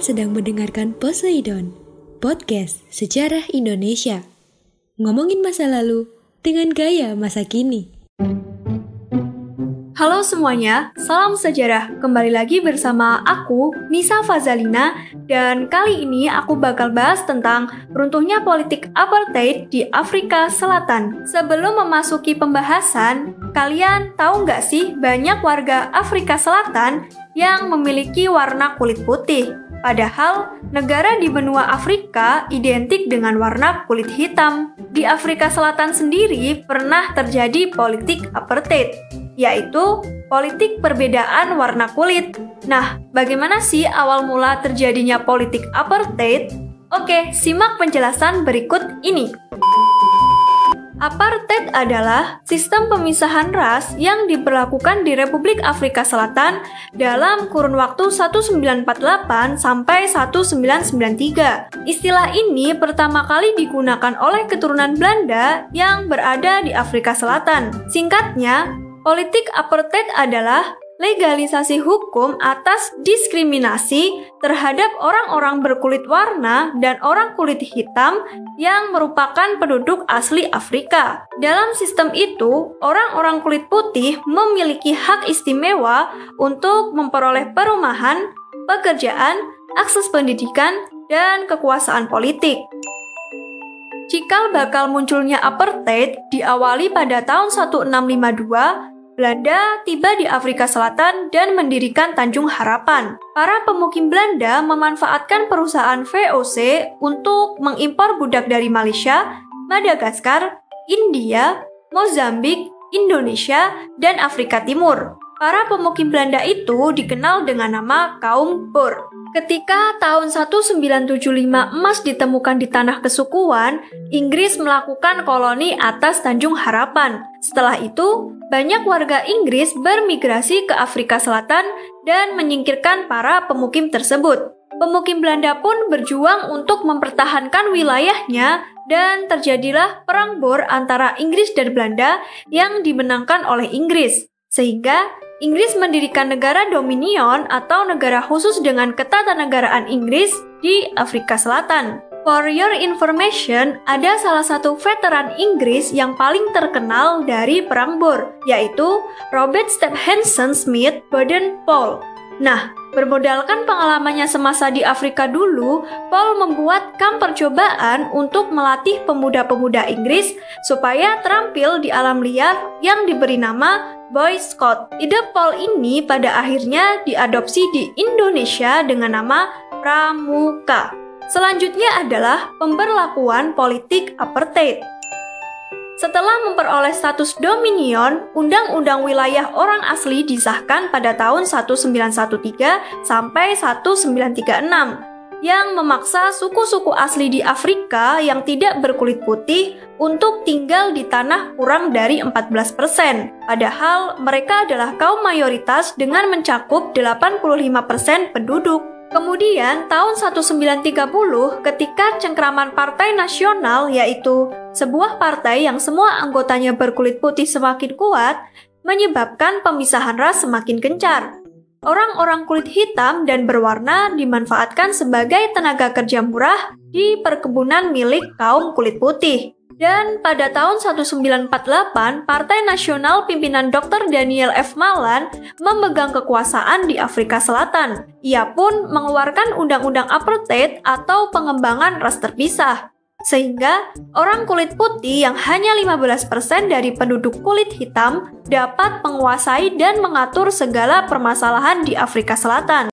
Kalian sedang mendengarkan Poseidon, podcast sejarah Indonesia. Ngomongin masa lalu dengan gaya masa kini. Halo semuanya, salam sejarah. Kembali lagi bersama aku, Nisa Fazalina, dan kali ini aku bakal bahas tentang runtuhnya politik apartheid di Afrika Selatan. Sebelum memasuki pembahasan, kalian tahu nggak sih banyak warga Afrika Selatan yang memiliki warna kulit putih? Padahal negara di benua Afrika identik dengan warna kulit hitam. Di Afrika Selatan sendiri pernah terjadi politik apartheid, yaitu politik perbedaan warna kulit. Nah, bagaimana sih awal mula terjadinya politik apartheid? Oke, simak penjelasan berikut ini. Apartheid adalah sistem pemisahan ras yang diberlakukan di Republik Afrika Selatan dalam kurun waktu 1948 sampai 1993. Istilah ini pertama kali digunakan oleh keturunan Belanda yang berada di Afrika Selatan. Singkatnya, politik apartheid adalah legalisasi hukum atas diskriminasi terhadap orang-orang berkulit warna dan orang kulit hitam yang merupakan penduduk asli Afrika. Dalam sistem itu, orang-orang kulit putih memiliki hak istimewa untuk memperoleh perumahan, pekerjaan, akses pendidikan, dan kekuasaan politik. Cikal bakal munculnya apartheid diawali pada tahun 1652 Belanda tiba di Afrika Selatan dan mendirikan Tanjung Harapan. Para pemukim Belanda memanfaatkan perusahaan VOC untuk mengimpor budak dari Malaysia, Madagaskar, India, Mozambik, Indonesia, dan Afrika Timur. Para pemukim Belanda itu dikenal dengan nama kaum Boer. Ketika tahun 1975 emas ditemukan di tanah kesukuan, Inggris melakukan koloni atas Tanjung Harapan. Setelah itu, banyak warga Inggris bermigrasi ke Afrika Selatan dan menyingkirkan para pemukim tersebut. Pemukim Belanda pun berjuang untuk mempertahankan wilayahnya dan terjadilah perang Boer antara Inggris dan Belanda yang dimenangkan oleh Inggris. Sehingga Inggris mendirikan negara dominion atau negara khusus dengan ketatanegaraan Inggris di Afrika Selatan. For your information, ada salah satu veteran Inggris yang paling terkenal dari Perang Boer, yaitu Robert Stephenson Smith Baden Paul. Nah, bermodalkan pengalamannya semasa di Afrika dulu, Paul membuat kamp percobaan untuk melatih pemuda-pemuda Inggris supaya terampil di alam liar yang diberi nama Boy Scout. Ide Paul ini pada akhirnya diadopsi di Indonesia dengan nama Pramuka. Selanjutnya adalah pemberlakuan politik apartheid. Setelah memperoleh status dominion, Undang-Undang Wilayah Orang Asli disahkan pada tahun 1913 sampai 1936 yang memaksa suku-suku asli di Afrika yang tidak berkulit putih untuk tinggal di tanah kurang dari 14%. Padahal mereka adalah kaum mayoritas dengan mencakup 85% penduduk. Kemudian tahun 1930 ketika cengkraman Partai Nasional yaitu sebuah partai yang semua anggotanya berkulit putih semakin kuat menyebabkan pemisahan ras semakin gencar. Orang-orang kulit hitam dan berwarna dimanfaatkan sebagai tenaga kerja murah di perkebunan milik kaum kulit putih. Dan pada tahun 1948, Partai Nasional pimpinan Dr. Daniel F. Malan memegang kekuasaan di Afrika Selatan. Ia pun mengeluarkan undang-undang apartheid atau pengembangan ras terpisah. Sehingga orang kulit putih yang hanya 15% dari penduduk kulit hitam dapat menguasai dan mengatur segala permasalahan di Afrika Selatan.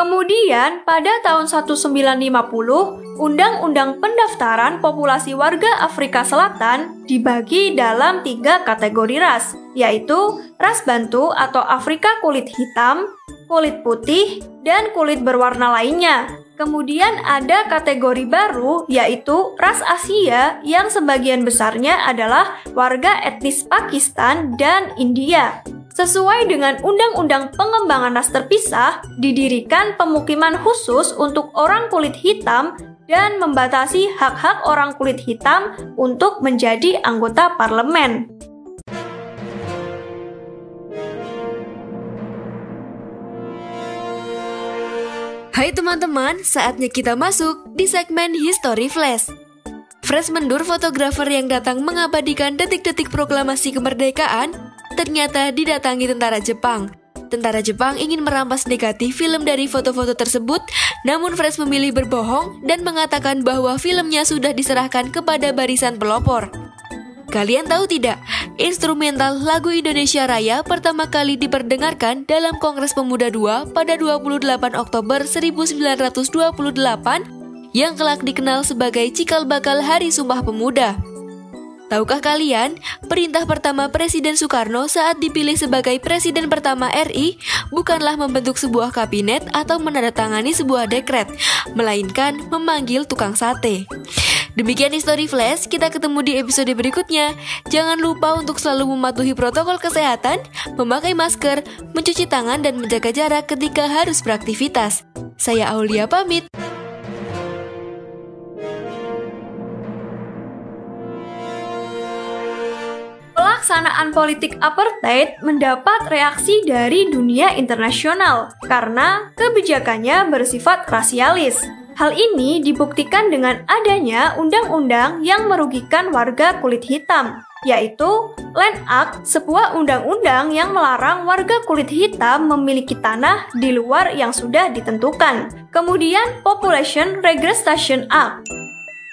Kemudian, pada tahun 1950, Undang-Undang Pendaftaran Populasi Warga Afrika Selatan dibagi dalam tiga kategori ras, yaitu ras bantu atau Afrika kulit hitam, kulit putih, dan kulit berwarna lainnya. Kemudian ada kategori baru yaitu ras Asia yang sebagian besarnya adalah warga etnis Pakistan dan India. Sesuai dengan Undang-Undang Pengembangan Ras Terpisah, didirikan pemukiman khusus untuk orang kulit hitam dan membatasi hak-hak orang kulit hitam untuk menjadi anggota parlemen. Hai teman-teman, saatnya kita masuk di segmen History Flash. Fresh Mendur, fotografer yang datang mengabadikan detik-detik proklamasi kemerdekaan, ternyata didatangi tentara Jepang. Tentara Jepang ingin merampas negatif film dari foto-foto tersebut, namun Fresh memilih berbohong dan mengatakan bahwa filmnya sudah diserahkan kepada barisan pelopor. Kalian tahu tidak, instrumental lagu Indonesia Raya pertama kali diperdengarkan dalam Kongres Pemuda II pada 28 Oktober 1928 yang kelak dikenal sebagai cikal bakal Hari Sumpah Pemuda. Tahukah kalian, perintah pertama Presiden Soekarno saat dipilih sebagai Presiden pertama RI bukanlah membentuk sebuah kabinet atau menandatangani sebuah dekret, melainkan memanggil tukang sate. Demikian History Flash, kita ketemu di episode berikutnya. Jangan lupa untuk selalu mematuhi protokol kesehatan, memakai masker, mencuci tangan, dan menjaga jarak ketika harus beraktivitas. Saya Aulia pamit. Pelaksanaan politik apartheid mendapat reaksi dari dunia internasional karena kebijakannya bersifat rasialis. Hal ini dibuktikan dengan adanya undang-undang yang merugikan warga kulit hitam, yaitu Land Act, sebuah undang-undang yang melarang warga kulit hitam memiliki tanah di luar yang sudah ditentukan. Kemudian Population Regression Act,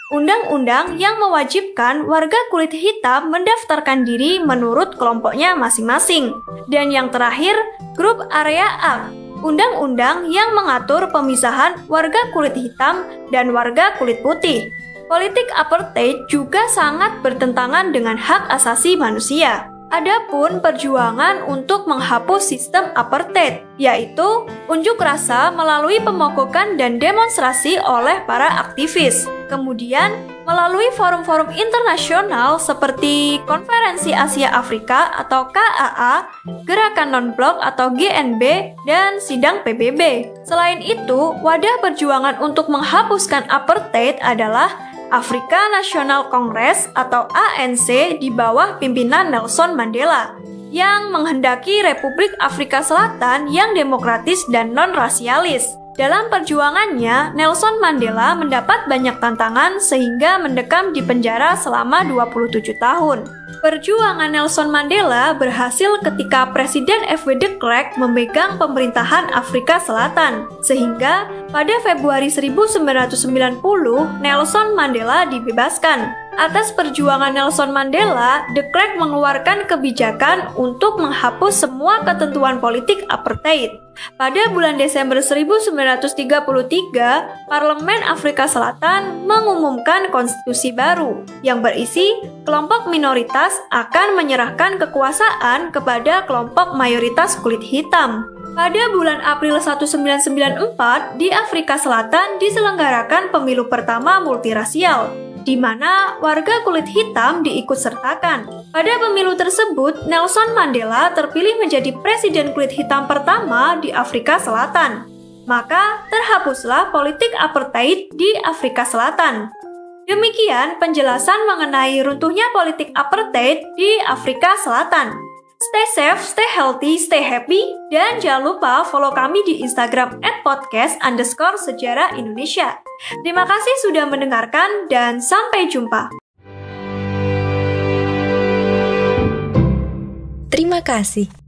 undang-undang yang mewajibkan warga kulit hitam mendaftarkan diri menurut kelompoknya masing-masing. Dan yang terakhir, Grup Area Act, undang-undang yang mengatur pemisahan warga kulit hitam dan warga kulit putih. Politik apartheid juga sangat bertentangan dengan hak asasi manusia. Adapun perjuangan untuk menghapus sistem apartheid, yaitu unjuk rasa melalui pemogokan dan demonstrasi oleh para aktivis. Kemudian, melalui forum-forum internasional seperti Konferensi Asia Afrika atau KAA, Gerakan Non-Blok atau GNB, dan Sidang PBB. Selain itu, wadah perjuangan untuk menghapuskan apartheid adalah Afrika National Congress atau ANC di bawah pimpinan Nelson Mandela yang menghendaki Republik Afrika Selatan yang demokratis dan non-rasialis. Dalam perjuangannya, Nelson Mandela mendapat banyak tantangan sehingga mendekam di penjara selama 27 tahun. Perjuangan Nelson Mandela berhasil ketika Presiden F.W. de Klerk memegang pemerintahan Afrika Selatan, sehingga pada Februari 1990 Nelson Mandela dibebaskan. Atas perjuangan Nelson Mandela, de Klerk mengeluarkan kebijakan untuk menghapus semua ketentuan politik apartheid. Pada bulan Desember 1933, Parlemen Afrika Selatan mengumumkan konstitusi baru yang berisi kelompok minoritas akan menyerahkan kekuasaan kepada kelompok mayoritas kulit hitam. Pada bulan April 1994, di Afrika Selatan diselenggarakan pemilu pertama multirasial di mana warga kulit hitam diikut sertakan. Pada pemilu tersebut, Nelson Mandela terpilih menjadi presiden kulit hitam pertama di Afrika Selatan. Maka terhapuslah politik apartheid di Afrika Selatan. Demikian penjelasan mengenai runtuhnya politik apartheid di Afrika Selatan. Stay safe, stay healthy, stay happy, dan jangan lupa follow kami di Instagram at podcast underscore sejarah Indonesia. Terima kasih sudah mendengarkan dan sampai jumpa. Terima kasih.